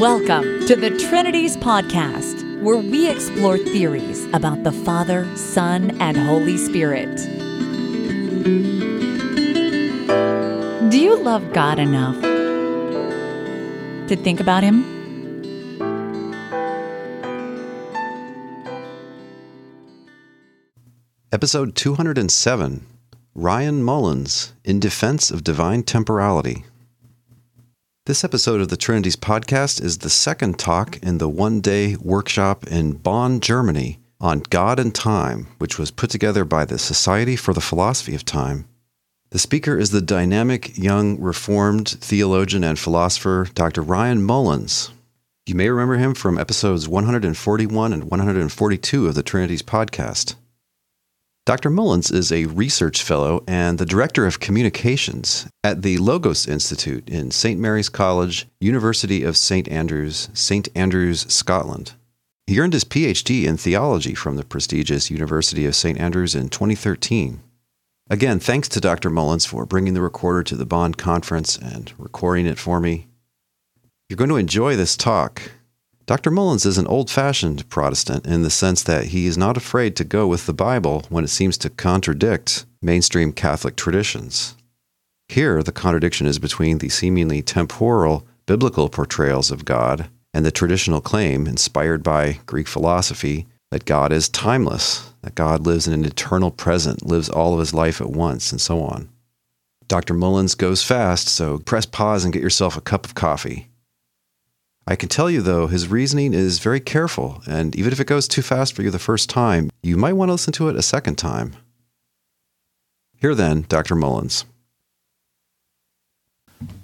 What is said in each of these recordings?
Welcome to the Trinities Podcast, where we explore theories about the Father, Son, and Holy Spirit. Do you love God enough to think about Him? Episode 207 Ryan Mullins in Defense of Divine Temporality. This episode of the Trinities podcast is the second talk in the one day workshop in Bonn, Germany on God and Time, which was put together by the Society for the Philosophy of Time. The speaker is the dynamic, young, reformed theologian and philosopher Dr. Ryan Mullins. You may remember him from episodes 141 and 142 of the Trinities podcast. Dr. Mullins is a research fellow and the director of communications at the Logos Institute in St. Mary's College, University of St. Andrews, St. Andrews, Scotland. He earned his PhD in theology from the prestigious University of St. Andrews in 2013. Again, thanks to Dr. Mullins for bringing the recorder to the Bonn conference and recording it for me. You're going to enjoy this talk. Dr. Mullins is an old fashioned Protestant in the sense that he is not afraid to go with the Bible when it seems to contradict mainstream Catholic traditions. Here, the contradiction is between the seemingly temporal biblical portrayals of God and the traditional claim, inspired by Greek philosophy, that God is timeless, that God lives in an eternal present, lives all of his life at once, and so on. Dr. Mullins goes fast, so press pause and get yourself a cup of coffee. I can tell you, though, his reasoning is very careful, and even if it goes too fast for you the first time, you might want to listen to it a second time. Here then, Dr. Mullins.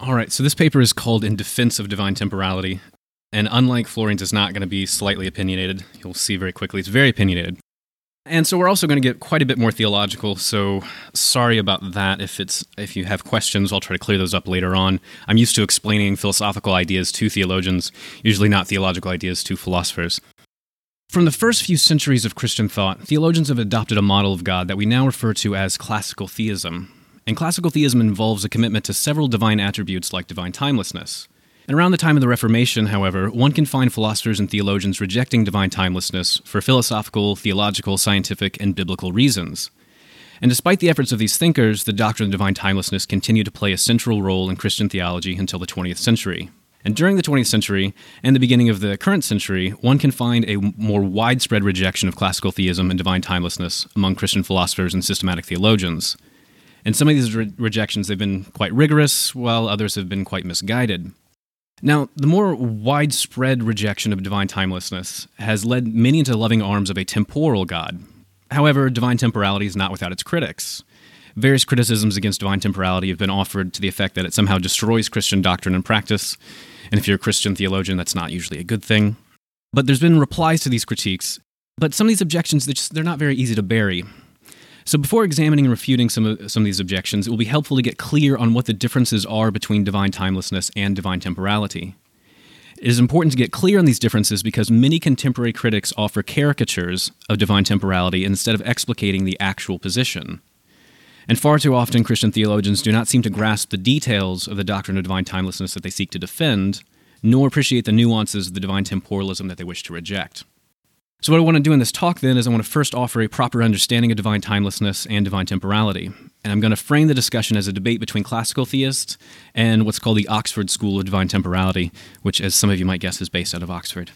All right, so this paper is called In Defense of Divine Temporality. And unlike Florian's, it's not going to be slightly opinionated. You'll see very quickly, it's very opinionated. And so we're also going to get quite a bit more theological. So sorry about that. If it's if you have questions, I'll try to clear those up later on. I'm used to explaining philosophical ideas to theologians, usually not theological ideas to philosophers. From the first few centuries of Christian thought, theologians have adopted a model of God that we now refer to as classical theism. And classical theism involves a commitment to several divine attributes like divine timelessness. And around the time of the Reformation, however, one can find philosophers and theologians rejecting divine timelessness for philosophical, theological, scientific, and biblical reasons. And despite the efforts of these thinkers, the doctrine of divine timelessness continued to play a central role in Christian theology until the 20th century. And during the 20th century and the beginning of the current century, one can find a more widespread rejection of classical theism and divine timelessness among Christian philosophers and systematic theologians. And some of these re- rejections have been quite rigorous, while others have been quite misguided. Now, the more widespread rejection of divine timelessness has led many into the loving arms of a temporal God. However, divine temporality is not without its critics. Various criticisms against divine temporality have been offered to the effect that it somehow destroys Christian doctrine and practice, and if you're a Christian theologian, that's not usually a good thing. But there's been replies to these critiques, but some of these objections, they're, just, they're not very easy to bury. So, before examining and refuting some of, some of these objections, it will be helpful to get clear on what the differences are between divine timelessness and divine temporality. It is important to get clear on these differences because many contemporary critics offer caricatures of divine temporality instead of explicating the actual position. And far too often, Christian theologians do not seem to grasp the details of the doctrine of divine timelessness that they seek to defend, nor appreciate the nuances of the divine temporalism that they wish to reject. So, what I want to do in this talk then is I want to first offer a proper understanding of divine timelessness and divine temporality. And I'm going to frame the discussion as a debate between classical theists and what's called the Oxford School of Divine Temporality, which, as some of you might guess, is based out of Oxford.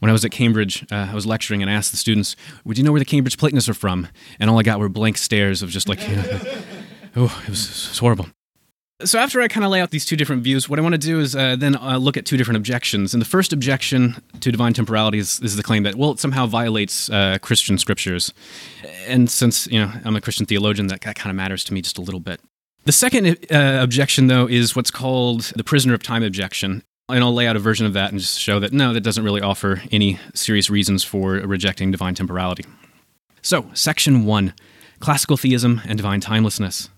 When I was at Cambridge, uh, I was lecturing and I asked the students, Would you know where the Cambridge Platonists are from? And all I got were blank stares of just like, oh, it was, it was horrible. So after I kind of lay out these two different views, what I want to do is uh, then uh, look at two different objections. And the first objection to divine temporality is, is the claim that well, it somehow violates uh, Christian scriptures. And since you know I'm a Christian theologian, that, that kind of matters to me just a little bit. The second uh, objection, though, is what's called the prisoner of time objection. And I'll lay out a version of that and just show that no, that doesn't really offer any serious reasons for rejecting divine temporality. So, section one classical theism and divine timelessness.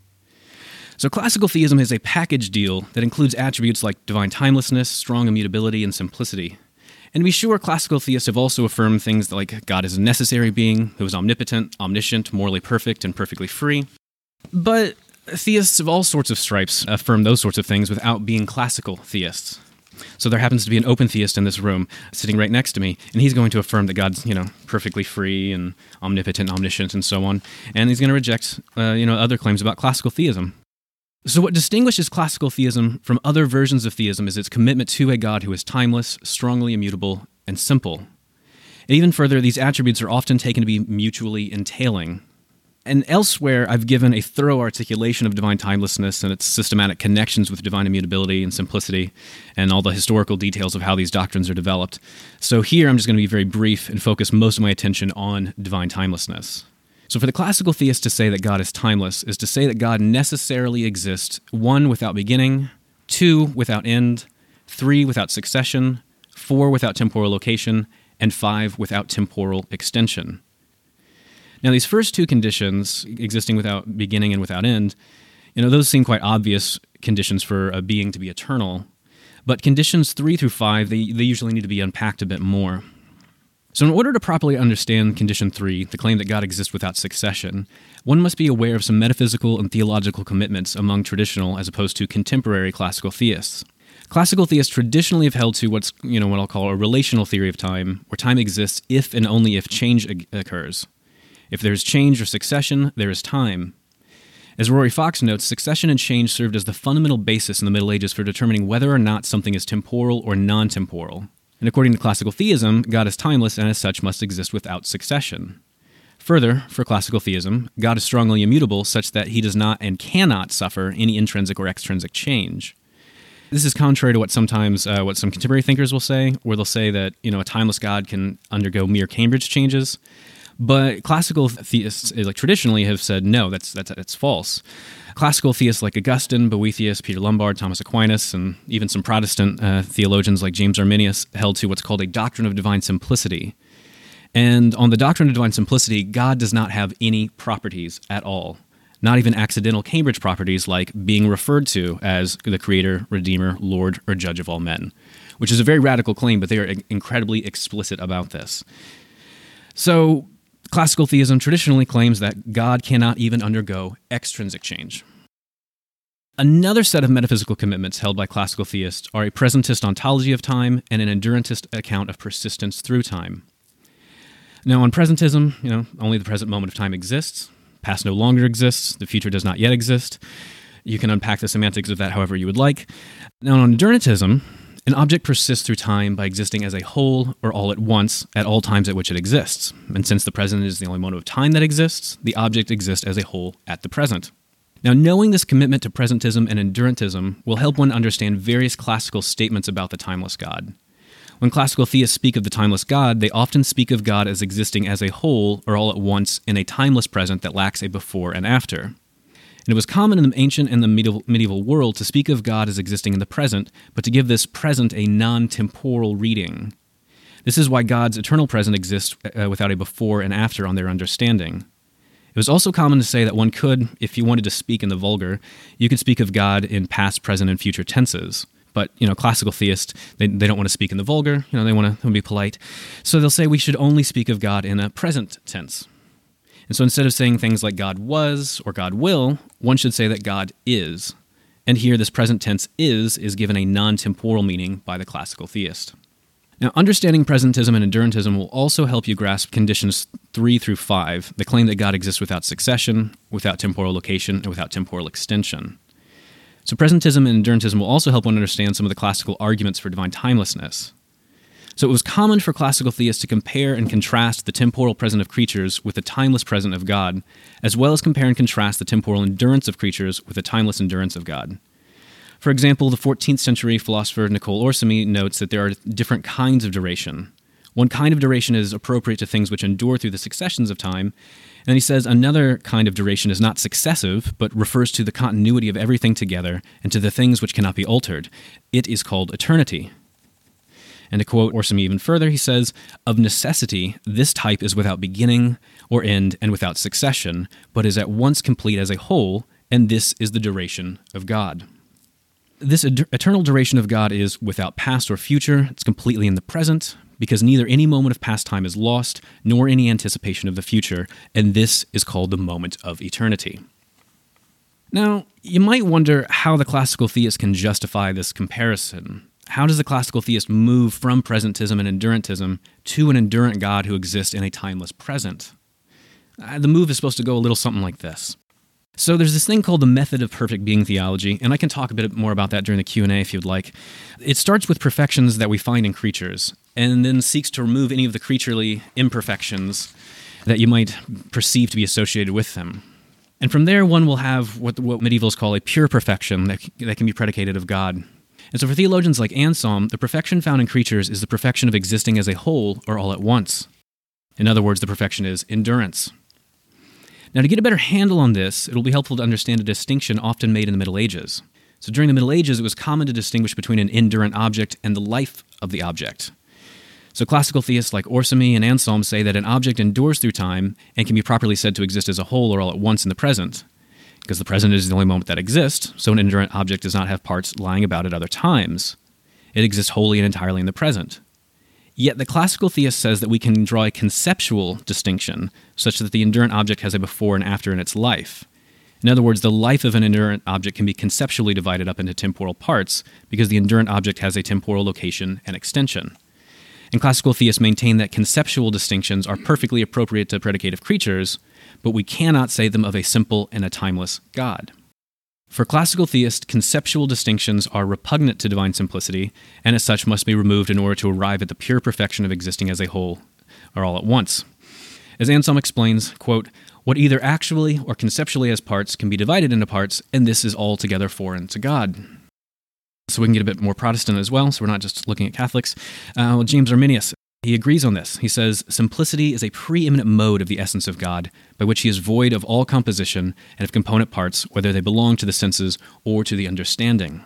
So, classical theism is a package deal that includes attributes like divine timelessness, strong immutability, and simplicity. And to be sure, classical theists have also affirmed things like God is a necessary being who is omnipotent, omniscient, morally perfect, and perfectly free. But theists of all sorts of stripes affirm those sorts of things without being classical theists. So there happens to be an open theist in this room sitting right next to me, and he's going to affirm that God's, you know, perfectly free and omnipotent, omniscient, and so on. And he's going to reject, uh, you know, other claims about classical theism. So, what distinguishes classical theism from other versions of theism is its commitment to a God who is timeless, strongly immutable, and simple. And even further, these attributes are often taken to be mutually entailing. And elsewhere, I've given a thorough articulation of divine timelessness and its systematic connections with divine immutability and simplicity, and all the historical details of how these doctrines are developed. So, here I'm just going to be very brief and focus most of my attention on divine timelessness. So, for the classical theist to say that God is timeless is to say that God necessarily exists one, without beginning, two, without end, three, without succession, four, without temporal location, and five, without temporal extension. Now, these first two conditions, existing without beginning and without end, you know, those seem quite obvious conditions for a being to be eternal. But conditions three through five, they, they usually need to be unpacked a bit more. So, in order to properly understand condition three, the claim that God exists without succession, one must be aware of some metaphysical and theological commitments among traditional as opposed to contemporary classical theists. Classical theists traditionally have held to what's, you know, what I'll call a relational theory of time, where time exists if and only if change occurs. If there is change or succession, there is time. As Rory Fox notes, succession and change served as the fundamental basis in the Middle Ages for determining whether or not something is temporal or non temporal. And according to classical theism, God is timeless and as such must exist without succession. Further, for classical theism, God is strongly immutable such that he does not and cannot suffer any intrinsic or extrinsic change. This is contrary to what sometimes uh, what some contemporary thinkers will say, where they'll say that you know a timeless God can undergo mere Cambridge changes. But classical theists, like traditionally, have said no, that's that's that's false. Classical theists like Augustine, Boethius, Peter Lombard, Thomas Aquinas, and even some Protestant uh, theologians like James Arminius held to what's called a doctrine of divine simplicity. And on the doctrine of divine simplicity, God does not have any properties at all, not even accidental Cambridge properties like being referred to as the creator, redeemer, lord, or judge of all men, which is a very radical claim, but they are incredibly explicit about this. So, Classical theism traditionally claims that God cannot even undergo extrinsic change. Another set of metaphysical commitments held by classical theists are a presentist ontology of time and an endurantist account of persistence through time. Now, on presentism, you know, only the present moment of time exists. Past no longer exists. The future does not yet exist. You can unpack the semantics of that however you would like. Now, on endurantism, an object persists through time by existing as a whole or all at once at all times at which it exists. And since the present is the only moment of time that exists, the object exists as a whole at the present. Now, knowing this commitment to presentism and endurantism will help one understand various classical statements about the timeless God. When classical theists speak of the timeless God, they often speak of God as existing as a whole or all at once in a timeless present that lacks a before and after. And it was common in the ancient and the medieval, medieval world to speak of God as existing in the present, but to give this present a non temporal reading. This is why God's eternal present exists uh, without a before and after on their understanding. It was also common to say that one could, if you wanted to speak in the vulgar, you could speak of God in past, present, and future tenses. But you know, classical theists they, they don't want to speak in the vulgar. You know, they want to be polite, so they'll say we should only speak of God in a present tense. And so instead of saying things like God was or God will, one should say that God is. And here, this present tense is is given a non temporal meaning by the classical theist. Now, understanding presentism and endurantism will also help you grasp conditions three through five the claim that God exists without succession, without temporal location, and without temporal extension. So, presentism and endurantism will also help one understand some of the classical arguments for divine timelessness. So it was common for classical theists to compare and contrast the temporal present of creatures with the timeless present of God, as well as compare and contrast the temporal endurance of creatures with the timeless endurance of God. For example, the 14th century philosopher Nicole Oresme notes that there are different kinds of duration. One kind of duration is appropriate to things which endure through the successions of time, and he says another kind of duration is not successive, but refers to the continuity of everything together and to the things which cannot be altered. It is called eternity. And to quote Oresme even further, he says, Of necessity, this type is without beginning or end and without succession, but is at once complete as a whole, and this is the duration of God. This eternal duration of God is without past or future, it's completely in the present, because neither any moment of past time is lost, nor any anticipation of the future, and this is called the moment of eternity. Now, you might wonder how the classical theist can justify this comparison. How does the classical theist move from presentism and endurantism to an endurant God who exists in a timeless present? Uh, the move is supposed to go a little something like this. So there's this thing called the method of perfect being theology, and I can talk a bit more about that during the Q&A if you'd like. It starts with perfections that we find in creatures and then seeks to remove any of the creaturely imperfections that you might perceive to be associated with them. And from there, one will have what, what medievals call a pure perfection that, that can be predicated of God. And so for theologians like Anselm, the perfection found in creatures is the perfection of existing as a whole or all at once. In other words, the perfection is endurance. Now, to get a better handle on this, it will be helpful to understand a distinction often made in the Middle Ages. So, during the Middle Ages, it was common to distinguish between an endurant object and the life of the object. So, classical theists like Oresme and Anselm say that an object endures through time and can be properly said to exist as a whole or all at once in the present, because the present is the only moment that exists, so an endurant object does not have parts lying about at other times. It exists wholly and entirely in the present. Yet the classical theist says that we can draw a conceptual distinction, such that the endurant object has a before and after in its life. In other words, the life of an endurant object can be conceptually divided up into temporal parts because the endurant object has a temporal location and extension. And classical theists maintain that conceptual distinctions are perfectly appropriate to predicative creatures, but we cannot say them of a simple and a timeless God. For classical theists, conceptual distinctions are repugnant to divine simplicity, and as such must be removed in order to arrive at the pure perfection of existing as a whole, or all at once. As Anselm explains, quote, what either actually or conceptually as parts can be divided into parts, and this is altogether foreign to God. So we can get a bit more Protestant as well, so we're not just looking at Catholics. Uh, well, James Arminius he agrees on this. He says, Simplicity is a preeminent mode of the essence of God, by which he is void of all composition and of component parts, whether they belong to the senses or to the understanding.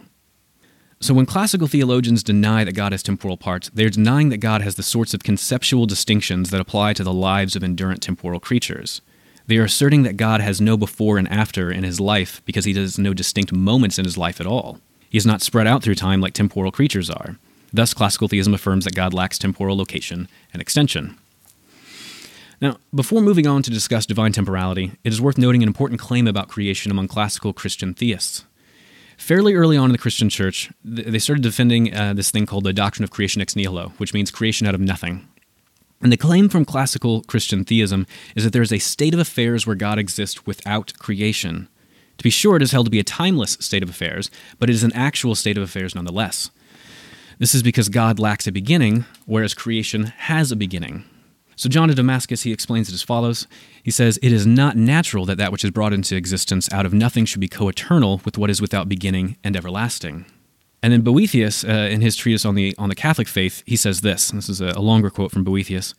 So, when classical theologians deny that God has temporal parts, they're denying that God has the sorts of conceptual distinctions that apply to the lives of endurant temporal creatures. They are asserting that God has no before and after in his life because he has no distinct moments in his life at all. He is not spread out through time like temporal creatures are. Thus, classical theism affirms that God lacks temporal location and extension. Now, before moving on to discuss divine temporality, it is worth noting an important claim about creation among classical Christian theists. Fairly early on in the Christian church, they started defending uh, this thing called the doctrine of creation ex nihilo, which means creation out of nothing. And the claim from classical Christian theism is that there is a state of affairs where God exists without creation. To be sure, it is held to be a timeless state of affairs, but it is an actual state of affairs nonetheless. This is because God lacks a beginning, whereas creation has a beginning. So, John of Damascus, he explains it as follows. He says, It is not natural that that which is brought into existence out of nothing should be co eternal with what is without beginning and everlasting. And then Boethius, uh, in his treatise on the, on the Catholic faith, he says this. This is a, a longer quote from Boethius.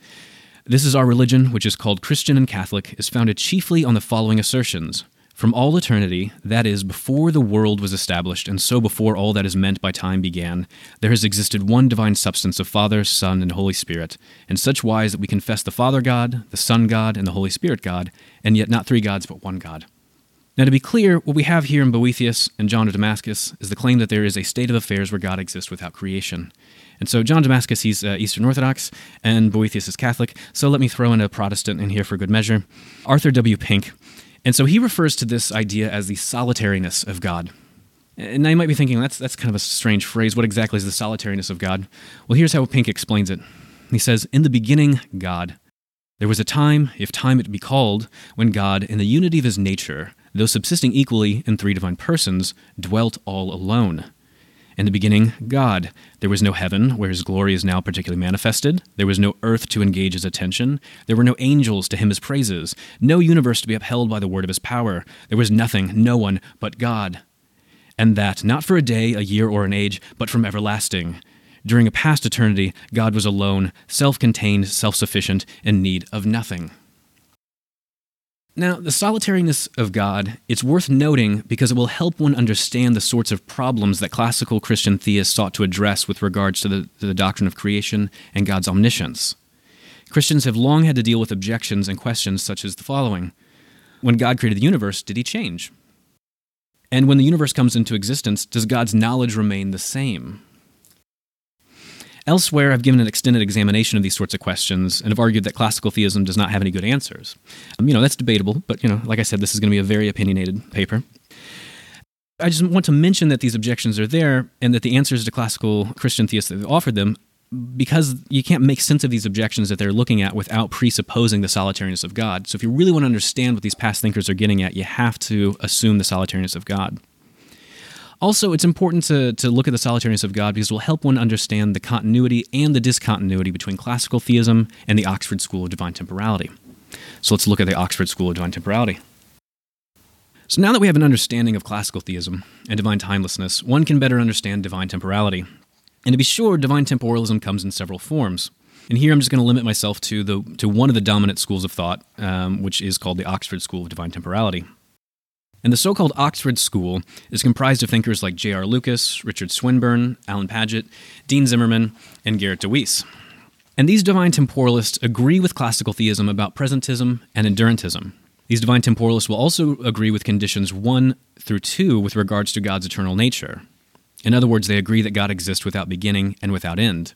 This is our religion, which is called Christian and Catholic, is founded chiefly on the following assertions from all eternity, that is, before the world was established, and so before all that is meant by time began, there has existed one divine substance of Father, Son, and Holy Spirit, in such wise that we confess the Father God, the Son God, and the Holy Spirit God, and yet not three gods, but one God. Now, to be clear, what we have here in Boethius and John of Damascus is the claim that there is a state of affairs where God exists without creation. And so, John Damascus, he's uh, Eastern Orthodox, and Boethius is Catholic, so let me throw in a Protestant in here for good measure. Arthur W. Pink and so he refers to this idea as the solitariness of God. And now you might be thinking, that's, that's kind of a strange phrase. What exactly is the solitariness of God? Well, here's how Pink explains it. He says, In the beginning, God. There was a time, if time it be called, when God, in the unity of his nature, though subsisting equally in three divine persons, dwelt all alone. In the beginning, God. There was no heaven, where his glory is now particularly manifested. There was no earth to engage his attention. There were no angels to hymn his praises. No universe to be upheld by the word of his power. There was nothing, no one, but God. And that, not for a day, a year, or an age, but from everlasting. During a past eternity, God was alone, self contained, self sufficient, in need of nothing. Now, the solitariness of God, it's worth noting because it will help one understand the sorts of problems that classical Christian theists sought to address with regards to the, to the, doctrine of creation and God's omniscience. Christians have long had to deal with objections and questions such as the following When God created the universe, did he change? And when the universe comes into existence, does God's knowledge remain the same? Elsewhere, I've given an extended examination of these sorts of questions and have argued that classical theism does not have any good answers. Um, you know, that's debatable, but, you know, like I said, this is going to be a very opinionated paper. I just want to mention that these objections are there and that the answers to classical Christian theists that have offered them because you can't make sense of these objections that they're looking at without presupposing the solitariness of God. So if you really want to understand what these past thinkers are getting at, you have to assume the solitariness of God. Also, it's important to, to look at the solitariness of God because it will help one understand the continuity and the discontinuity between classical theism and the Oxford School of Divine Temporality. So let's look at the Oxford School of Divine Temporality. So now that we have an understanding of classical theism and divine timelessness, one can better understand divine temporality. And to be sure, divine temporalism comes in several forms. And here I'm just going to limit myself to the to one of the dominant schools of thought, um, which is called the Oxford School of Divine Temporality. And the so called Oxford School is comprised of thinkers like J.R. Lucas, Richard Swinburne, Alan Padgett, Dean Zimmerman, and Garrett DeWeese. And these divine temporalists agree with classical theism about presentism and endurantism. These divine temporalists will also agree with conditions 1 through 2 with regards to God's eternal nature. In other words, they agree that God exists without beginning and without end.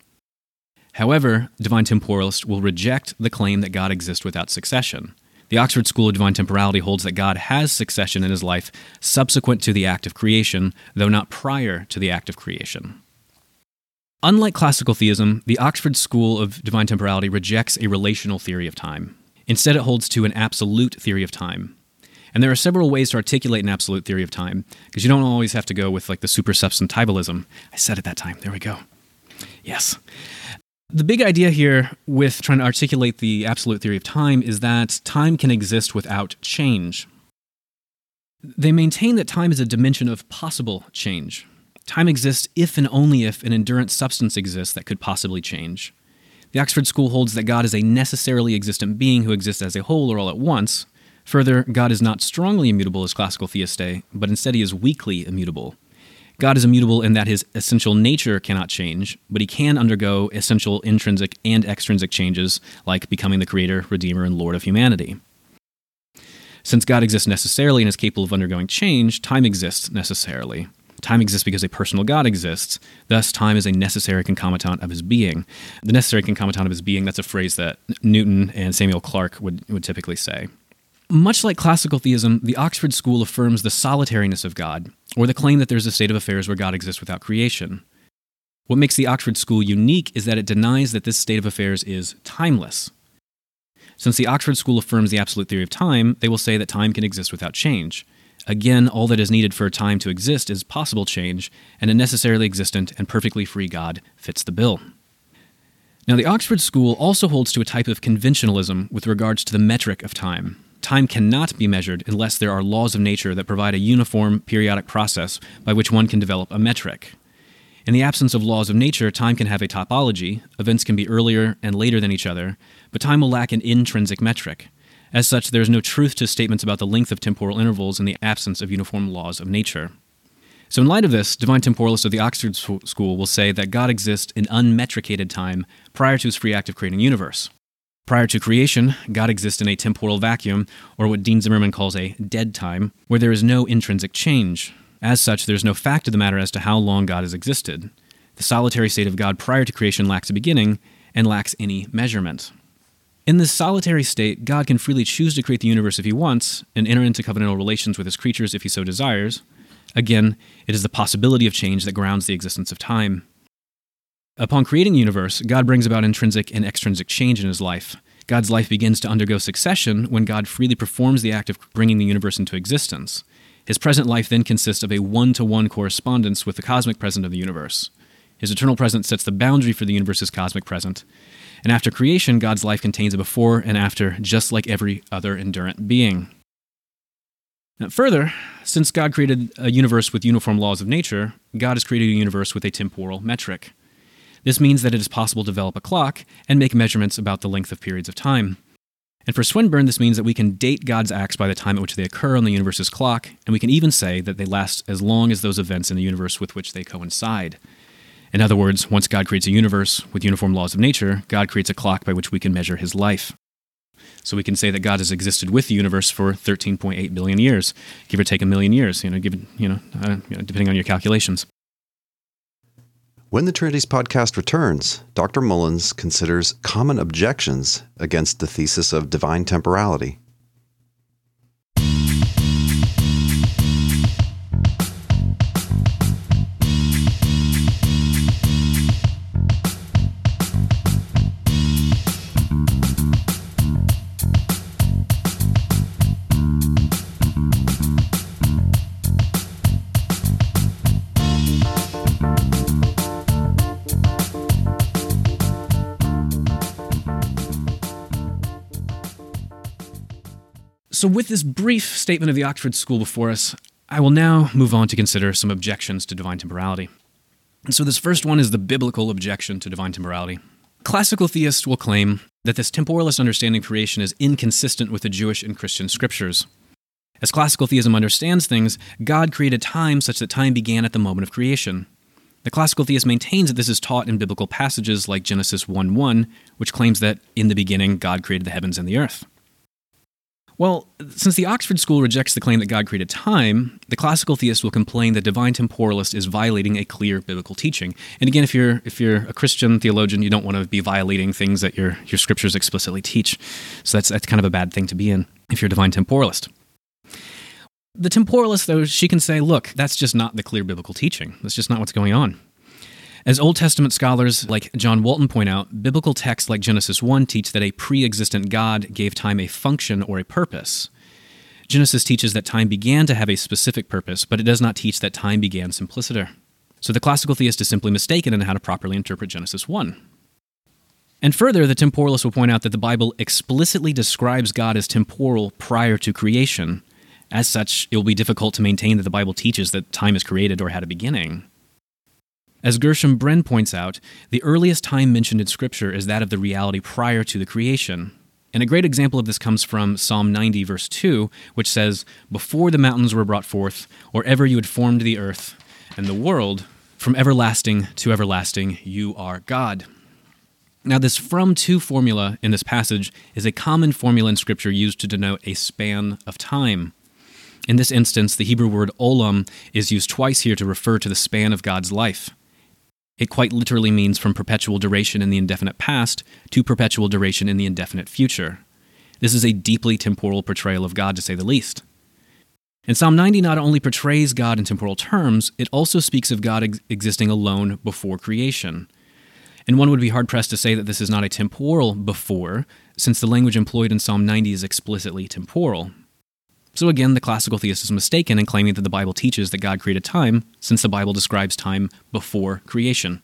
However, divine temporalists will reject the claim that God exists without succession. The Oxford School of Divine Temporality holds that God has succession in his life subsequent to the act of creation, though not prior to the act of creation. Unlike classical theism, the Oxford School of Divine Temporality rejects a relational theory of time. Instead, it holds to an absolute theory of time. And there are several ways to articulate an absolute theory of time, because you don't always have to go with like the supersubstantivalism. I said it that time. There we go. Yes. The big idea here with trying to articulate the absolute theory of time is that time can exist without change. They maintain that time is a dimension of possible change. Time exists if and only if an endurance substance exists that could possibly change. The Oxford School holds that God is a necessarily existent being who exists as a whole or all at once. Further, God is not strongly immutable as classical theists say, but instead he is weakly immutable. God is immutable in that his essential nature cannot change, but he can undergo essential intrinsic and extrinsic changes, like becoming the creator, redeemer, and lord of humanity. Since God exists necessarily and is capable of undergoing change, time exists necessarily. Time exists because a personal God exists. Thus, time is a necessary concomitant of his being. The necessary concomitant of his being, that's a phrase that Newton and Samuel Clarke would, would typically say. Much like classical theism, the Oxford School affirms the solitariness of God, or the claim that there's a state of affairs where God exists without creation. What makes the Oxford School unique is that it denies that this state of affairs is timeless. Since the Oxford School affirms the absolute theory of time, they will say that time can exist without change. Again, all that is needed for time to exist is possible change, and a necessarily existent and perfectly free God fits the bill. Now, the Oxford School also holds to a type of conventionalism with regards to the metric of time time cannot be measured unless there are laws of nature that provide a uniform periodic process by which one can develop a metric. In the absence of laws of nature, time can have a topology, events can be earlier and later than each other, but time will lack an intrinsic metric. As such, there is no truth to statements about the length of temporal intervals in the absence of uniform laws of nature. So, in light of this, divine temporalists of the Oxford School will say that God exists in unmetricated time prior to his free act of creating universe. Prior to creation, God exists in a temporal vacuum, or what Dean Zimmerman calls a dead time, where there is no intrinsic change. As such, there is no fact of the matter as to how long God has existed. The solitary state of God prior to creation lacks a beginning and lacks any measurement. In this solitary state, God can freely choose to create the universe if he wants and enter into covenantal relations with his creatures if he so desires. Again, it is the possibility of change that grounds the existence of time. Upon creating the universe, God brings about intrinsic and extrinsic change in his life. God's life begins to undergo succession when God freely performs the act of bringing the universe into existence. His present life then consists of a one to one correspondence with the cosmic present of the universe. His eternal present sets the boundary for the universe's cosmic present. And after creation, God's life contains a before and after, just like every other endurant being. Now, further, since God created a universe with uniform laws of nature, God has created a universe with a temporal metric. This means that it is possible to develop a clock and make measurements about the length of periods of time. And for Swinburne, this means that we can date God's acts by the time at which they occur on the universe's clock, and we can even say that they last as long as those events in the universe with which they coincide. In other words, once God creates a universe with uniform laws of nature, God creates a clock by which we can measure his life. So we can say that God has existed with the universe for 13.8 billion years, give or take a million years, you know, given, you know, uh, depending on your calculations. When the Trinities podcast returns, Dr. Mullins considers common objections against the thesis of divine temporality. So, with this brief statement of the Oxford School before us, I will now move on to consider some objections to divine temporality. And so, this first one is the biblical objection to divine temporality. Classical theists will claim that this temporalist understanding of creation is inconsistent with the Jewish and Christian scriptures. As classical theism understands things, God created time such that time began at the moment of creation. The classical theist maintains that this is taught in biblical passages like Genesis 1 1, which claims that in the beginning God created the heavens and the earth. Well, since the Oxford School rejects the claim that God created time, the classical theist will complain that divine temporalist is violating a clear biblical teaching. And again, if you're if you're a Christian theologian, you don't want to be violating things that your your scriptures explicitly teach. So that's that's kind of a bad thing to be in if you're a divine temporalist. The temporalist, though, she can say, look, that's just not the clear biblical teaching. That's just not what's going on. As Old Testament scholars like John Walton point out, biblical texts like Genesis 1 teach that a pre existent God gave time a function or a purpose. Genesis teaches that time began to have a specific purpose, but it does not teach that time began simpliciter. So the classical theist is simply mistaken in how to properly interpret Genesis 1. And further, the temporalist will point out that the Bible explicitly describes God as temporal prior to creation. As such, it will be difficult to maintain that the Bible teaches that time is created or had a beginning. As Gershom Brin points out, the earliest time mentioned in Scripture is that of the reality prior to the creation. And a great example of this comes from Psalm 90, verse 2, which says, Before the mountains were brought forth, or ever you had formed the earth and the world, from everlasting to everlasting, you are God. Now, this from to formula in this passage is a common formula in Scripture used to denote a span of time. In this instance, the Hebrew word olam is used twice here to refer to the span of God's life. It quite literally means from perpetual duration in the indefinite past to perpetual duration in the indefinite future. This is a deeply temporal portrayal of God, to say the least. And Psalm 90 not only portrays God in temporal terms, it also speaks of God ex- existing alone before creation. And one would be hard pressed to say that this is not a temporal before, since the language employed in Psalm 90 is explicitly temporal. So again, the classical theist is mistaken in claiming that the Bible teaches that God created time, since the Bible describes time before creation.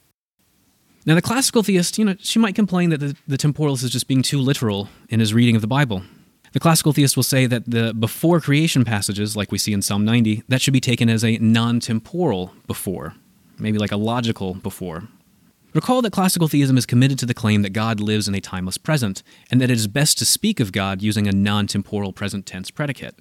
Now, the classical theist, you know, she might complain that the, the temporalist is just being too literal in his reading of the Bible. The classical theist will say that the before creation passages, like we see in Psalm 90, that should be taken as a non temporal before, maybe like a logical before. Recall that classical theism is committed to the claim that God lives in a timeless present, and that it is best to speak of God using a non temporal present tense predicate.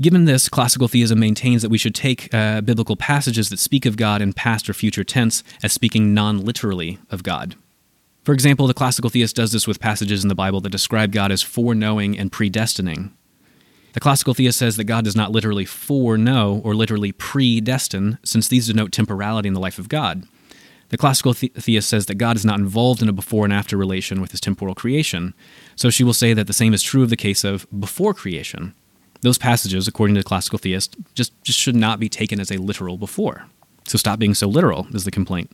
Given this, classical theism maintains that we should take uh, biblical passages that speak of God in past or future tense as speaking non literally of God. For example, the classical theist does this with passages in the Bible that describe God as foreknowing and predestining. The classical theist says that God does not literally foreknow or literally predestine, since these denote temporality in the life of God. The classical the- theist says that God is not involved in a before and after relation with his temporal creation, so she will say that the same is true of the case of before creation. Those passages, according to classical theists, just, just should not be taken as a literal before. So stop being so literal, is the complaint.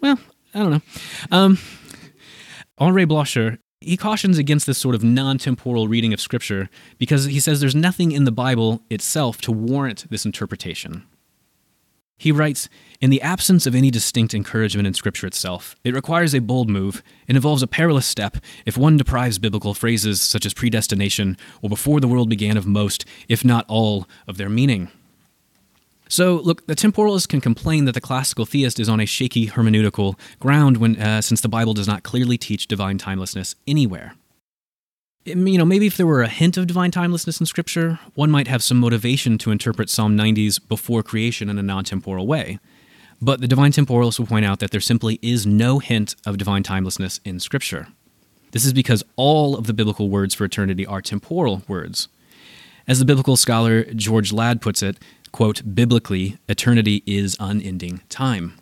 Well, I don't know. Um, Henri Blocher, he cautions against this sort of non temporal reading of Scripture because he says there's nothing in the Bible itself to warrant this interpretation. He writes In the absence of any distinct encouragement in Scripture itself, it requires a bold move and involves a perilous step if one deprives biblical phrases such as predestination or before the world began of most, if not all, of their meaning. So, look, the temporalist can complain that the classical theist is on a shaky hermeneutical ground when, uh, since the Bible does not clearly teach divine timelessness anywhere you know, maybe if there were a hint of divine timelessness in Scripture, one might have some motivation to interpret Psalm 90's before creation in a non temporal way. But the divine temporalists will point out that there simply is no hint of divine timelessness in Scripture. This is because all of the biblical words for eternity are temporal words. As the biblical scholar George Ladd puts it, quote, biblically, eternity is unending time.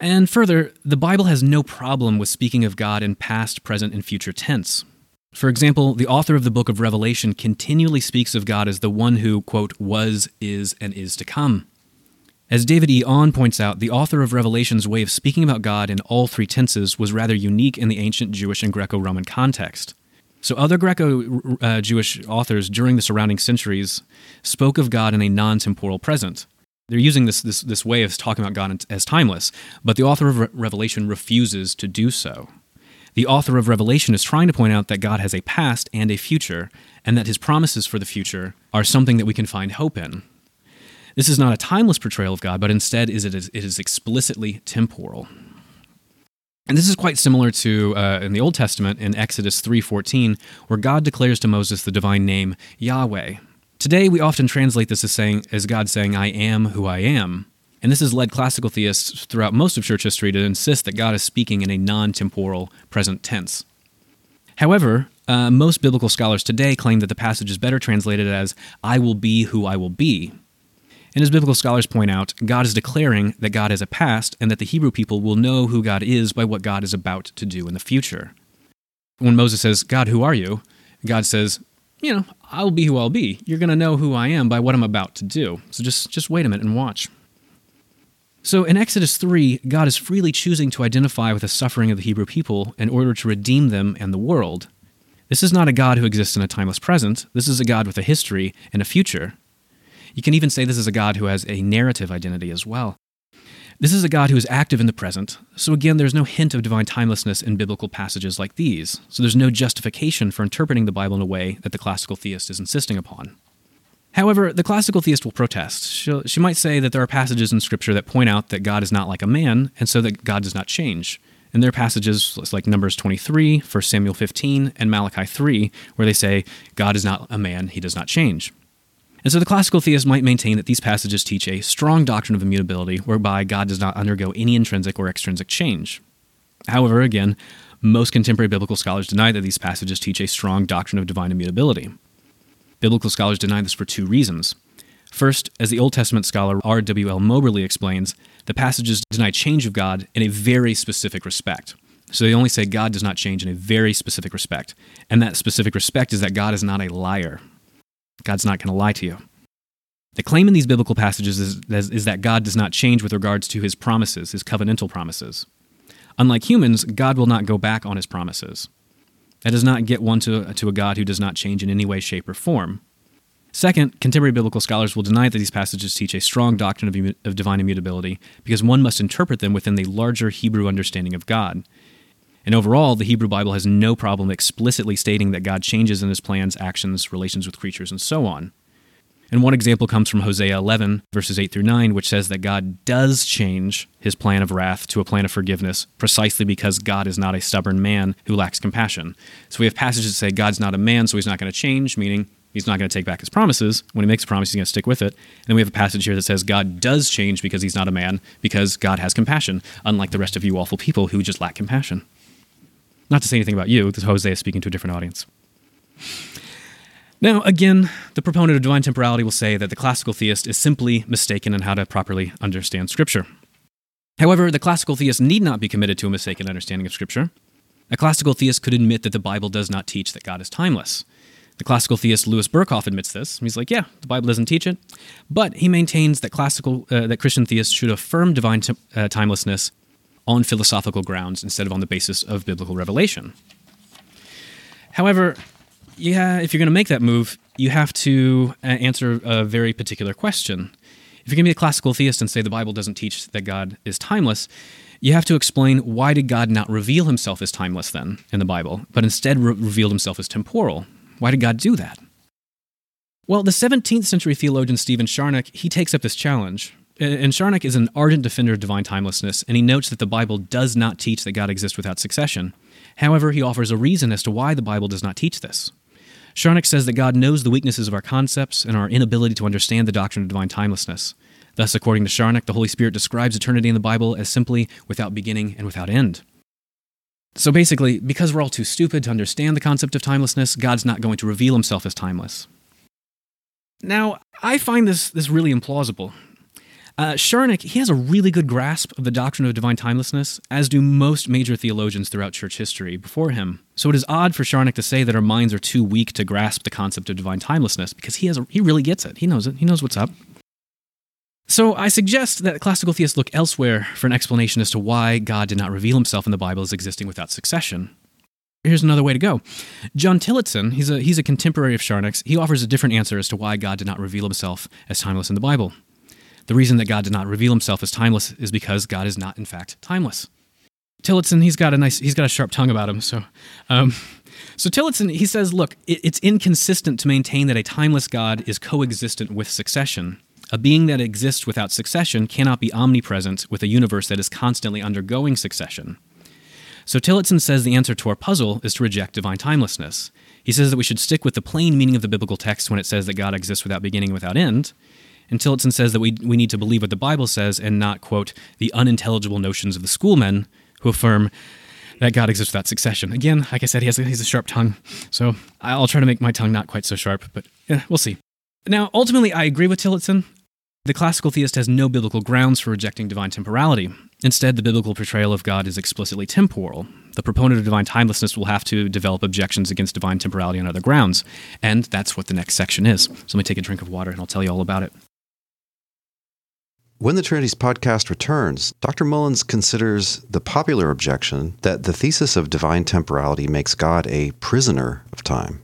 And further, the Bible has no problem with speaking of God in past, present, and future tense. For example, the author of the book of Revelation continually speaks of God as the one who, quote, was, is, and is to come. As David E. Aune points out, the author of Revelation's way of speaking about God in all three tenses was rather unique in the ancient Jewish and Greco Roman context. So, other Greco uh, Jewish authors during the surrounding centuries spoke of God in a non temporal present. They're using this, this, this way of talking about God as timeless, but the author of Re- Revelation refuses to do so. The author of Revelation is trying to point out that God has a past and a future, and that his promises for the future are something that we can find hope in. This is not a timeless portrayal of God, but instead is it is, it is explicitly temporal. And this is quite similar to uh, in the Old Testament in Exodus 3:14, where God declares to Moses the divine name Yahweh. Today we often translate this as saying as God saying I am who I am. And this has led classical theists throughout most of church history to insist that God is speaking in a non-temporal present tense. However, uh, most biblical scholars today claim that the passage is better translated as I will be who I will be, and as biblical scholars point out, God is declaring that God has a past and that the Hebrew people will know who God is by what God is about to do in the future. When Moses says, God, who are you? God says, You know, I'll be who I'll be. You're going to know who I am by what I'm about to do. So just, just wait a minute and watch. So in Exodus 3, God is freely choosing to identify with the suffering of the Hebrew people in order to redeem them and the world. This is not a God who exists in a timeless present. This is a God with a history and a future. You can even say this is a God who has a narrative identity as well. This is a God who is active in the present, so again, there's no hint of divine timelessness in biblical passages like these, so there's no justification for interpreting the Bible in a way that the classical theist is insisting upon. However, the classical theist will protest. She'll, she might say that there are passages in Scripture that point out that God is not like a man, and so that God does not change. And there are passages like Numbers 23, 1 Samuel 15, and Malachi 3, where they say, God is not a man, he does not change. And so the classical theist might maintain that these passages teach a strong doctrine of immutability, whereby God does not undergo any intrinsic or extrinsic change. However, again, most contemporary biblical scholars deny that these passages teach a strong doctrine of divine immutability. Biblical scholars deny this for two reasons. First, as the Old Testament scholar R.W.L. Moberly explains, the passages deny change of God in a very specific respect. So they only say God does not change in a very specific respect. And that specific respect is that God is not a liar. God's not going to lie to you. The claim in these biblical passages is, is, that God does not change with regards to his promises, his covenantal promises. Unlike humans, God will not go back on his promises. That does not get one to, to a God who does not change in any way, shape, or form. Second, contemporary biblical scholars will deny that these passages teach a strong doctrine of, of divine immutability because one must interpret them within the larger Hebrew understanding of God. And overall, the Hebrew Bible has no problem explicitly stating that God changes in his plans, actions, relations with creatures, and so on. And one example comes from Hosea 11, verses 8 through 9, which says that God does change his plan of wrath to a plan of forgiveness precisely because God is not a stubborn man who lacks compassion. So we have passages that say God's not a man, so he's not going to change, meaning he's not going to take back his promises. When he makes a promise, he's going to stick with it. And then we have a passage here that says God does change because he's not a man, because God has compassion, unlike the rest of you awful people who just lack compassion. Not to say anything about you, because Hosea is speaking to a different audience. Now, again, the proponent of divine temporality will say that the classical theist is simply mistaken in how to properly understand Scripture. However, the classical theist need not be committed to a mistaken understanding of Scripture. A classical theist could admit that the Bible does not teach that God is timeless. The classical theist Louis Berkhof admits this. He's like, yeah, the Bible doesn't teach it, but he maintains that classical uh, that Christian theists should affirm divine t- uh, timelessness on philosophical grounds instead of on the basis of biblical revelation. However, yeah, if you're going to make that move, you have to uh, answer a very particular question. If you're going to be a classical theist and say the Bible doesn't teach that God is timeless, you have to explain why did God not reveal himself as timeless then in the Bible, but instead re- revealed himself as temporal? Why did God do that? Well, the 17th century theologian Stephen Charnock, he takes up this challenge. And Charnock is an ardent defender of divine timelessness, and he notes that the Bible does not teach that God exists without succession. However, he offers a reason as to why the Bible does not teach this. Charnock says that God knows the weaknesses of our concepts and our inability to understand the doctrine of divine timelessness. Thus, according to Charnock, the Holy Spirit describes eternity in the Bible as simply without beginning and without end. So basically, because we're all too stupid to understand the concept of timelessness, God's not going to reveal himself as timeless. Now, I find this, this really implausible. Uh, Charnock, he has a really good grasp of the doctrine of divine timelessness, as do most major theologians throughout church history before him. So it is odd for Charnock to say that our minds are too weak to grasp the concept of divine timelessness, because he has a, he really gets it. He knows it. He knows what's up. So I suggest that classical theists look elsewhere for an explanation as to why God did not reveal himself in the Bible as existing without succession. Here's another way to go. John Tillotson, he's a, he's a contemporary of Charnock's, he offers a different answer as to why God did not reveal himself as timeless in the Bible. The reason that God did not reveal himself as timeless is because God is not, in fact, timeless. Tillotson, he's got a nice, he's got a sharp tongue about him. So, um, so Tillotson, he says, look, it, it's inconsistent to maintain that a timeless God is coexistent with succession. A being that exists without succession cannot be omnipresent with a universe that is constantly undergoing succession. So Tillotson says the answer to our puzzle is to reject divine timelessness. He says that we should stick with the plain meaning of the biblical text when it says that God exists without beginning and without end. And Tillotson says that we, we need to believe what the Bible says and not, quote, the unintelligible notions of the schoolmen who affirm that God exists without succession. Again, like I said, he has, a, he a sharp tongue, so I'll try to make my tongue not quite so sharp, but yeah, we'll see. Now, ultimately, I agree with Tillotson. The classical theist has no biblical grounds for rejecting divine temporality. Instead, the biblical portrayal of God is explicitly temporal. The proponent of divine timelessness will have to develop objections against divine temporality on other grounds. And that's what the next section is. So let me take a drink of water and I'll tell you all about it. When the Trinities podcast returns, Dr. Mullins considers the popular objection that the thesis of divine temporality makes God a prisoner of time.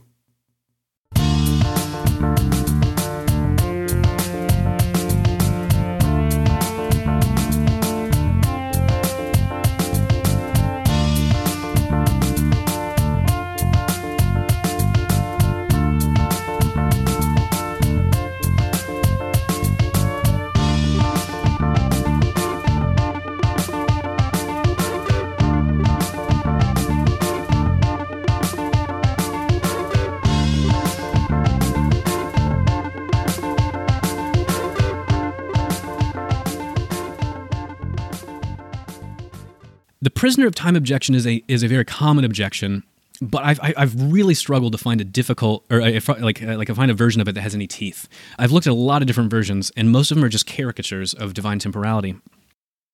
The prisoner of time objection is a is a very common objection, but I've I've really struggled to find a difficult or a, like like I find a version of it that has any teeth. I've looked at a lot of different versions, and most of them are just caricatures of divine temporality.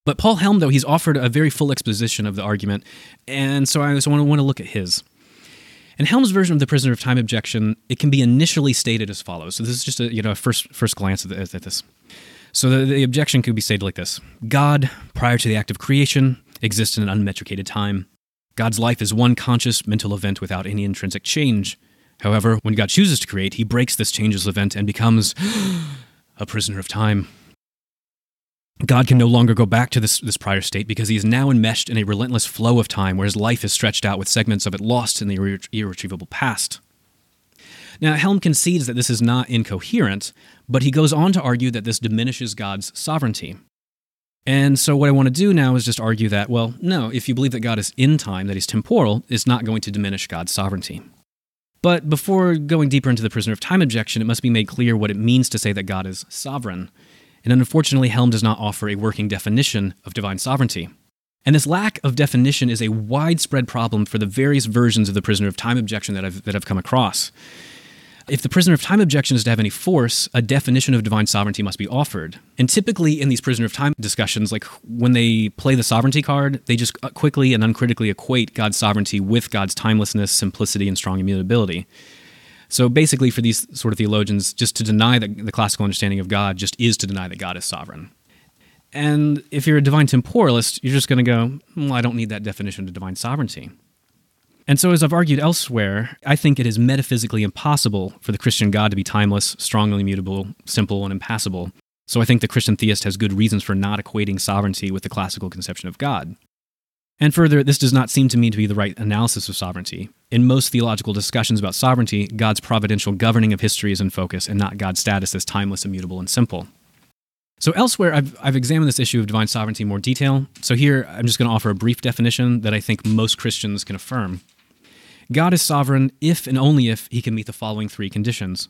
But Paul Helm, though, he's offered a very full exposition of the argument, and so I just want to want to look at his. In Helm's version of the prisoner of time objection, it can be initially stated as follows. So this is just a you know a first first glance at, the, at this. So the, the objection could be stated like this: God, prior to the act of creation, exists in an unmetricated time. God's life is one conscious mental event without any intrinsic change. However, when God chooses to create, he breaks this changeless event and becomes a prisoner of time. God can no longer go back to this, this prior state because he is now enmeshed in a relentless flow of time where his life is stretched out with segments of it lost in the irre- irretrievable past. Now, Helm concedes that this is not incoherent, but he goes on to argue that this diminishes God's sovereignty. And so, what I want to do now is just argue that, well, no, if you believe that God is in time, that he's temporal, it's not going to diminish God's sovereignty. But before going deeper into the prisoner of time objection, it must be made clear what it means to say that God is sovereign. And unfortunately, Helm does not offer a working definition of divine sovereignty. And this lack of definition is a widespread problem for the various versions of the prisoner of time objection that I've, that I've come across. If the prisoner of time objection is to have any force, a definition of divine sovereignty must be offered. And typically in these prisoner of time discussions, like when they play the sovereignty card, they just uh, quickly and uncritically equate God's sovereignty with God's timelessness, simplicity, and strong immutability. So basically, for these sort of theologians, just to deny the, the classical understanding of God just is to deny that God is sovereign. And if you're a divine temporalist, you're just going to go, well, I don't need that definition of divine sovereignty. And so, as I've argued elsewhere, I think it is metaphysically impossible for the Christian God to be timeless, strongly immutable, simple, and impassible. So, I think the Christian theist has good reasons for not equating sovereignty with the classical conception of God. And further, this does not seem to me to be the right analysis of sovereignty. In most theological discussions about sovereignty, God's providential governing of history is in focus, and not God's status as timeless, immutable, and simple. So, elsewhere, I've, I've examined this issue of divine sovereignty in more detail. So, here I'm just going to offer a brief definition that I think most Christians can affirm. God is sovereign if and only if he can meet the following three conditions.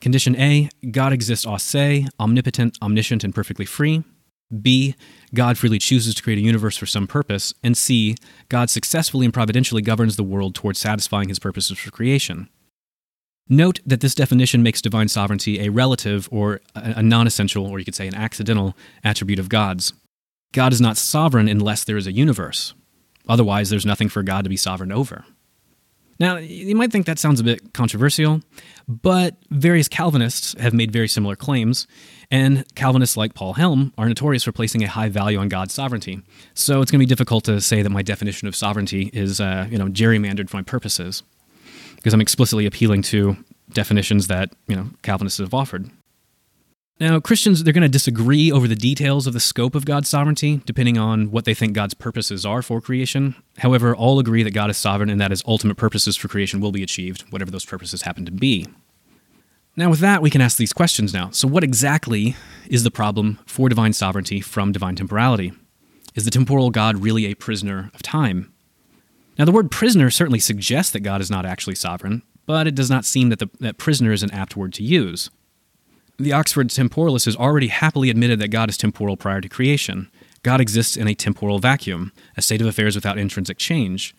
Condition A God exists a se, omnipotent, omniscient, and perfectly free. B. God freely chooses to create a universe for some purpose. And C. God successfully and providentially governs the world towards satisfying his purposes for creation. Note that this definition makes divine sovereignty a relative or a non essential, or you could say an accidental, attribute of God's. God is not sovereign unless there is a universe. Otherwise, there's nothing for God to be sovereign over. Now, you might think that sounds a bit controversial, but various Calvinists have made very similar claims, and Calvinists like Paul Helm are notorious for placing a high value on God's sovereignty. So it's going to be difficult to say that my definition of sovereignty is, uh, you know, gerrymandered for my purposes, because I'm explicitly appealing to definitions that, you know, Calvinists have offered. Now, Christians, they're going to disagree over the details of the scope of God's sovereignty, depending on what they think God's purposes are for creation. However, all agree that God is sovereign and that his ultimate purposes for creation will be achieved, whatever those purposes happen to be. Now, with that, we can ask these questions now. So, what exactly is the problem for divine sovereignty from divine temporality? Is the temporal God really a prisoner of time? Now, the word prisoner certainly suggests that God is not actually sovereign, but it does not seem that, the, that prisoner is an apt word to use. The Oxford Temporalist has already happily admitted that God is temporal prior to creation. God exists in a temporal vacuum, a state of affairs without intrinsic change.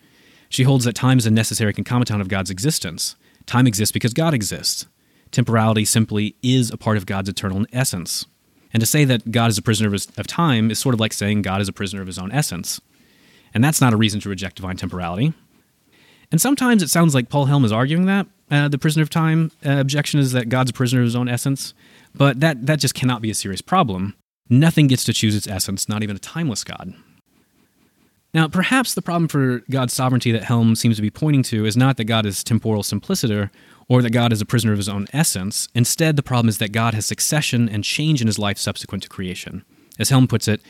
She holds that time is a necessary concomitant of God's existence. Time exists because God exists. Temporality simply is a part of God's eternal essence. And to say that God is a prisoner of, time is sort of like saying God is a prisoner of his own essence. And that's not a reason to reject divine temporality. And sometimes it sounds like Paul Helm is arguing that. Uh, the prisoner of time uh, objection is that God's a prisoner of his own essence. But that, that just cannot be a serious problem. Nothing gets to choose its essence, not even a timeless God. Now, perhaps the problem for God's sovereignty that Helm seems to be pointing to is not that God is temporal simpliciter or that God is a prisoner of his own essence. Instead, the problem is that God has succession and change in his life subsequent to creation. As Helm puts it,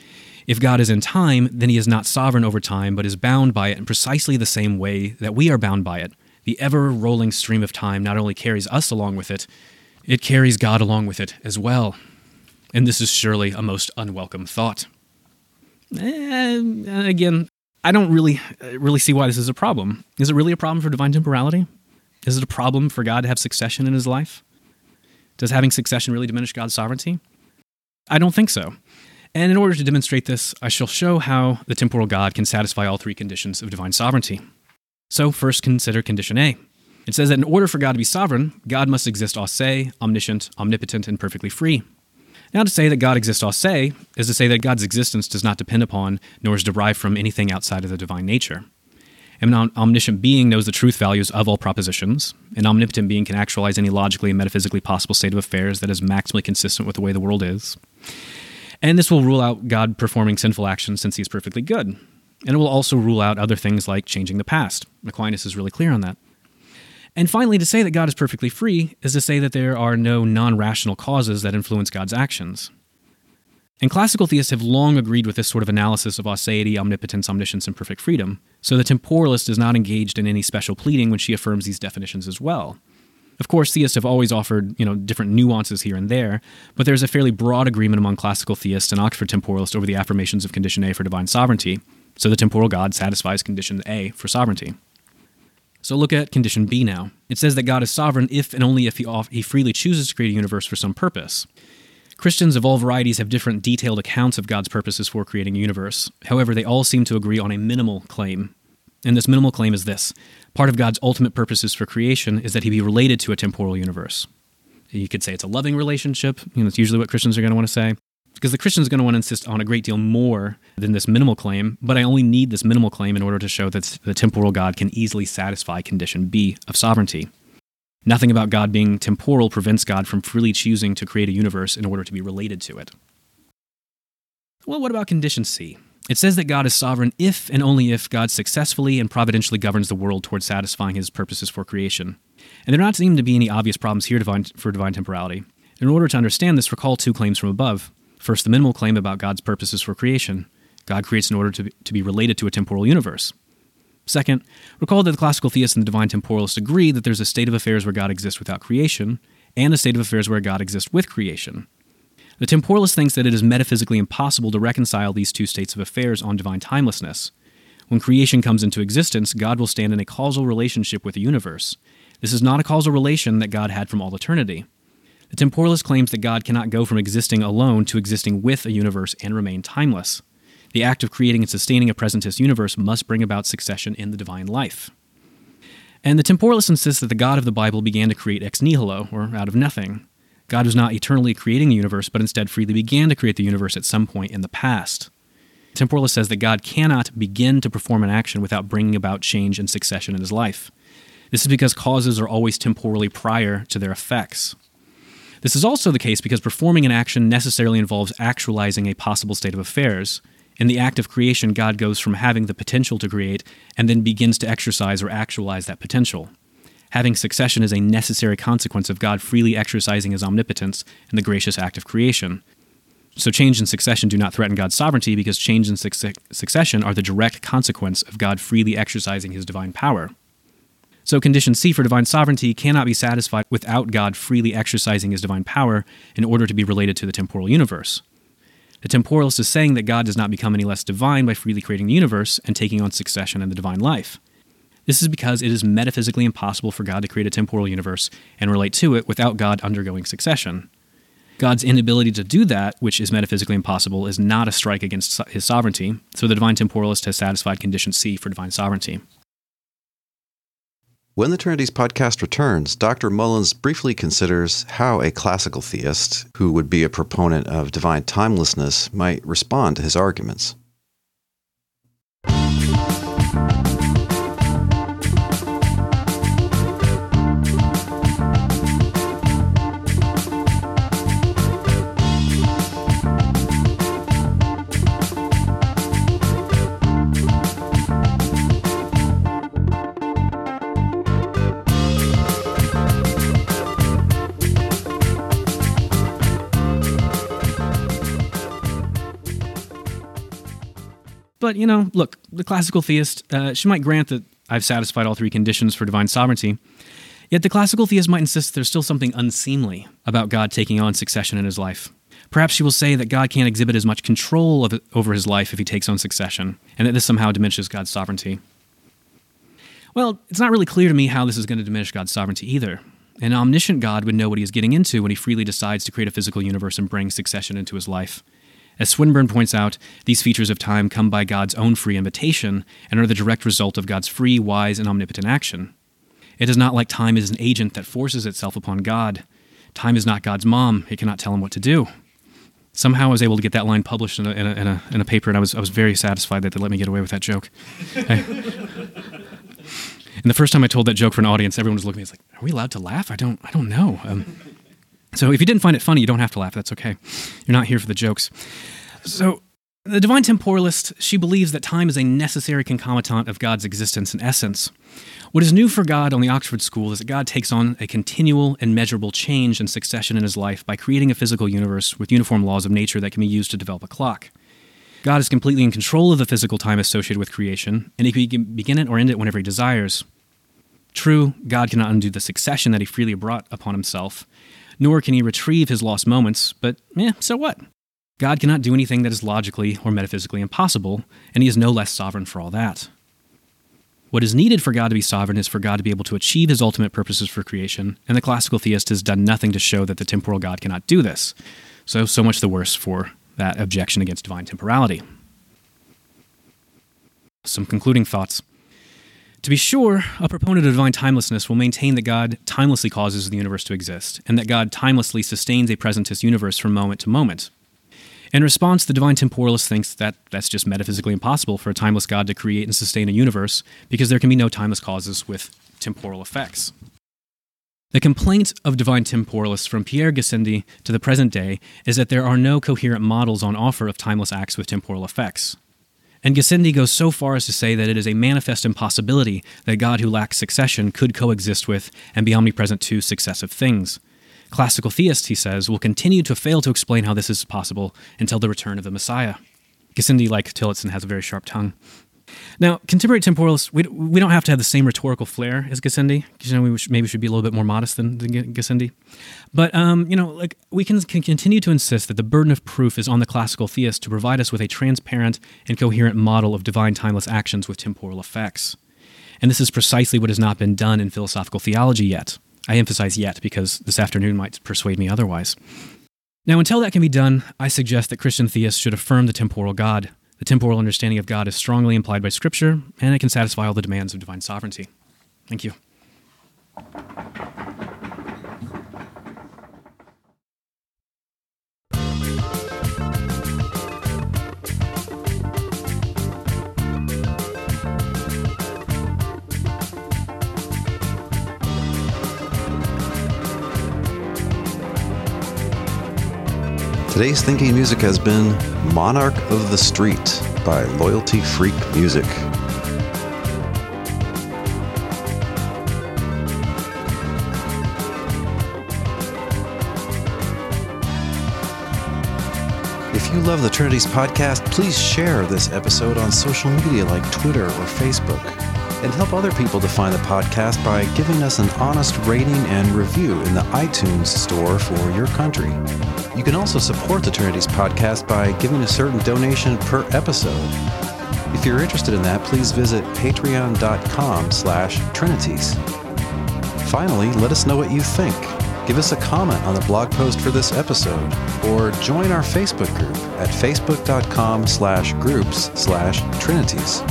if God is in time, then he is not sovereign over time, but is bound by it in precisely the same way that we are bound by it. The ever rolling stream of time not only carries us along with it, it carries God along with it as well. And this is surely a most unwelcome thought. Eh, again, I don't really really see why this is a problem. Is it really a problem for divine temporality? Is it a problem for God to have succession in his life? Does having succession really diminish God's sovereignty? I don't think so. And in order to demonstrate this, I shall show how the temporal God can satisfy all three conditions of divine sovereignty. So, first consider condition A. It says that in order for God to be sovereign, God must exist a se, omniscient, omnipotent, and perfectly free. Now, to say that God exists a se is to say that God's existence does not depend upon nor is derived from anything outside of the divine nature. An omniscient being knows the truth values of all propositions. An omnipotent being can actualize any logically and metaphysically possible state of affairs that is maximally consistent with the way the world is. And this will rule out God performing sinful actions since he is perfectly good. And it will also rule out other things like changing the past. Aquinas is really clear on that. And finally, to say that God is perfectly free is to say that there are no non rational causes that influence God's actions. And classical theists have long agreed with this sort of analysis of aseity, omnipotence, omniscience, and perfect freedom, so the temporalist is not engaged in any special pleading when she affirms these definitions as well. Of course, theists have always offered, you know, different nuances here and there, but there's a fairly broad agreement among classical theists and Oxford temporalists over the affirmations of condition A for divine sovereignty, so the temporal God satisfies condition A for sovereignty. So look at condition B now. It says that God is sovereign if and only if he, off- he freely chooses to create a universe for some purpose. Christians of all varieties have different detailed accounts of God's purposes for creating a universe. However, they all seem to agree on a minimal claim. And this minimal claim is this part of God's ultimate purposes for creation is that he be related to a temporal universe. You could say it's a loving relationship. You know, that's usually what Christians are going to want to say because the Christian is going to want to insist on a great deal more than this minimal claim, but I only need this minimal claim in order to show that the temporal God can easily satisfy condition B of sovereignty. Nothing about God being temporal prevents God from freely choosing to create a universe in order to be related to it. Well, what about condition C? It says that God is sovereign if and only if God successfully and providentially governs the world towards satisfying his purposes for creation. And there do not seem to be any obvious problems here for divine temporality. In order to understand this, recall two claims from above. First, the minimal claim about God's purposes for creation. God creates in order to be, to be related to a temporal universe. Second, recall that the classical theists and the divine temporalists agree that there's a state of affairs where God exists without creation, and a state of affairs where God exists with creation. The temporalist thinks that it is metaphysically impossible to reconcile these two states of affairs on divine timelessness. When creation comes into existence, God will stand in a causal relationship with the universe. This is not a causal relation that God had from all eternity. The temporalist claims that God cannot go from existing alone to existing with a universe and remain timeless. The act of creating and sustaining a presentist universe must bring about succession in the divine life. And the temporalist insists that the God of the Bible began to create ex nihilo, or out of nothing. God was not eternally creating the universe, but instead freely began to create the universe at some point in the past. Temporalist says that God cannot begin to perform an action without bringing about change and succession in his life. This is because causes are always temporally prior to their effects. This is also the case because performing an action necessarily involves actualizing a possible state of affairs. In the act of creation, God goes from having the potential to create and then begins to exercise or actualize that potential. Having succession is a necessary consequence of God freely exercising his omnipotence in the gracious act of creation. So, change and succession do not threaten God's sovereignty because change and suc- succession are the direct consequence of God freely exercising his divine power. So, condition C for divine sovereignty cannot be satisfied without God freely exercising his divine power in order to be related to the temporal universe. The temporalist is saying that God does not become any less divine by freely creating the universe and taking on succession in the divine life. This is because it is metaphysically impossible for God to create a temporal universe and relate to it without God undergoing succession. God's inability to do that, which is metaphysically impossible, is not a strike against his sovereignty, so the divine temporalist has satisfied condition C for divine sovereignty. When the Trinities podcast returns, Dr. Mullins briefly considers how a classical theist, who would be a proponent of divine timelessness, might respond to his arguments. But, you know, look, the classical theist, uh, she might grant that I've satisfied all three conditions for divine sovereignty. Yet the classical theist might insist there's still something unseemly about God taking on succession in his life. Perhaps she will say that God can't exhibit as much control of, over his life if he takes on succession, and that this somehow diminishes God's sovereignty. Well, it's not really clear to me how this is going to diminish God's sovereignty either. An omniscient God would know what he is getting into when he freely decides to create a physical universe and bring succession into his life. As Swinburne points out, these features of time come by God's own free invitation and are the direct result of God's free, wise, and omnipotent action. It is not like time is an agent that forces itself upon God. Time is not God's mom, it cannot tell him what to do. Somehow I was able to get that line published in a, in a, in a, in a paper, and I was, I was very satisfied that they let me get away with that joke. And the first time I told that joke for an audience, everyone was looking at me like, "Are we allowed to laugh? I don't, I don't know." Um, so if you didn't find it funny, you don't have to laugh. That's okay. You're not here for the jokes. So the divine temporalist, she believes that time is a necessary concomitant of God's existence and essence. What is new for God on the Oxford School is that God takes on a continual and measurable change and succession in his life by creating a physical universe with uniform laws of nature that can be used to develop a clock. God is completely in control of the physical time associated with creation, and he can begin it or end it whenever he desires. True, God cannot undo the succession that he freely brought upon himself, nor can he retrieve his lost moments, but eh, so what? God cannot do anything that is logically or metaphysically impossible, and he is no less sovereign for all that. What is needed for God to be sovereign is for God to be able to achieve his ultimate purposes for creation, and the classical theist has done nothing to show that the temporal God cannot do this. So, so much the worse for that objection against divine temporality. Some concluding thoughts. To be sure, a proponent of divine timelessness will maintain that God timelessly causes the universe to exist, and that God timelessly sustains a presentist universe from moment to moment. In response, the divine temporalist thinks that that's just metaphysically impossible for a timeless God to create and sustain a universe because there can be no timeless causes with temporal effects. The complaint of divine temporalists from Pierre Gassendi to the present day is that there are no coherent models on offer of timeless acts with temporal effects. And Gassendi goes so far as to say that it is a manifest impossibility that God who lacks succession could coexist with and be omnipresent to successive things. Classical theists, he says, will continue to fail to explain how this is possible until the return of the Messiah. Gassendi, like Tillotson, has a very sharp tongue. Now, contemporary temporalists, we, we don't have to have the same rhetorical flair as Gassendi, because you know, we should, maybe should be a little bit more modest than, than Gassendi. But, um, you know, like we can, can continue to insist that the burden of proof is on the classical theist to provide us with a transparent and coherent model of divine timeless actions with temporal effects. And this is precisely what has not been done in philosophical theology yet. I emphasize yet because this afternoon might persuade me otherwise. Now, until that can be done, I suggest that Christian theists should affirm the temporal God, the temporal understanding of God is strongly implied by Scripture, and it can satisfy all the demands of divine sovereignty. Thank you. Today's thinking music has been Monarch of the Street by Loyalty Freak Music. If you love the Trinities podcast, please share this episode on social media like Twitter or Facebook. And help other people to find the podcast by giving us an honest rating and review in the iTunes store for your country. You can also support the Trinities podcast by giving a certain donation per episode. If you're interested in that, please visit patreon.com slash trinities. Finally, let us know what you think. Give us a comment on the blog post for this episode, or join our Facebook group at facebook.com slash groups slash trinities.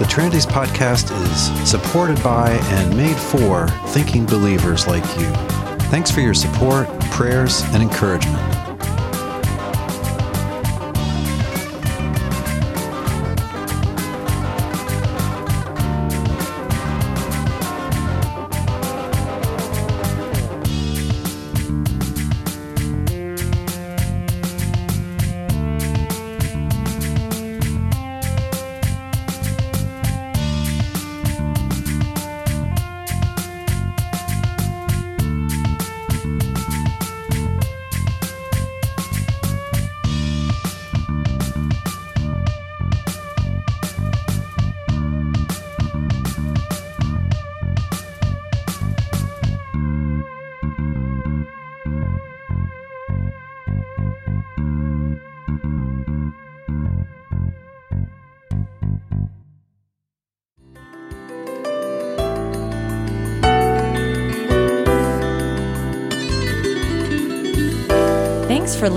The Trinities podcast is supported by and made for thinking believers like you. Thanks for your support, prayers, and encouragement.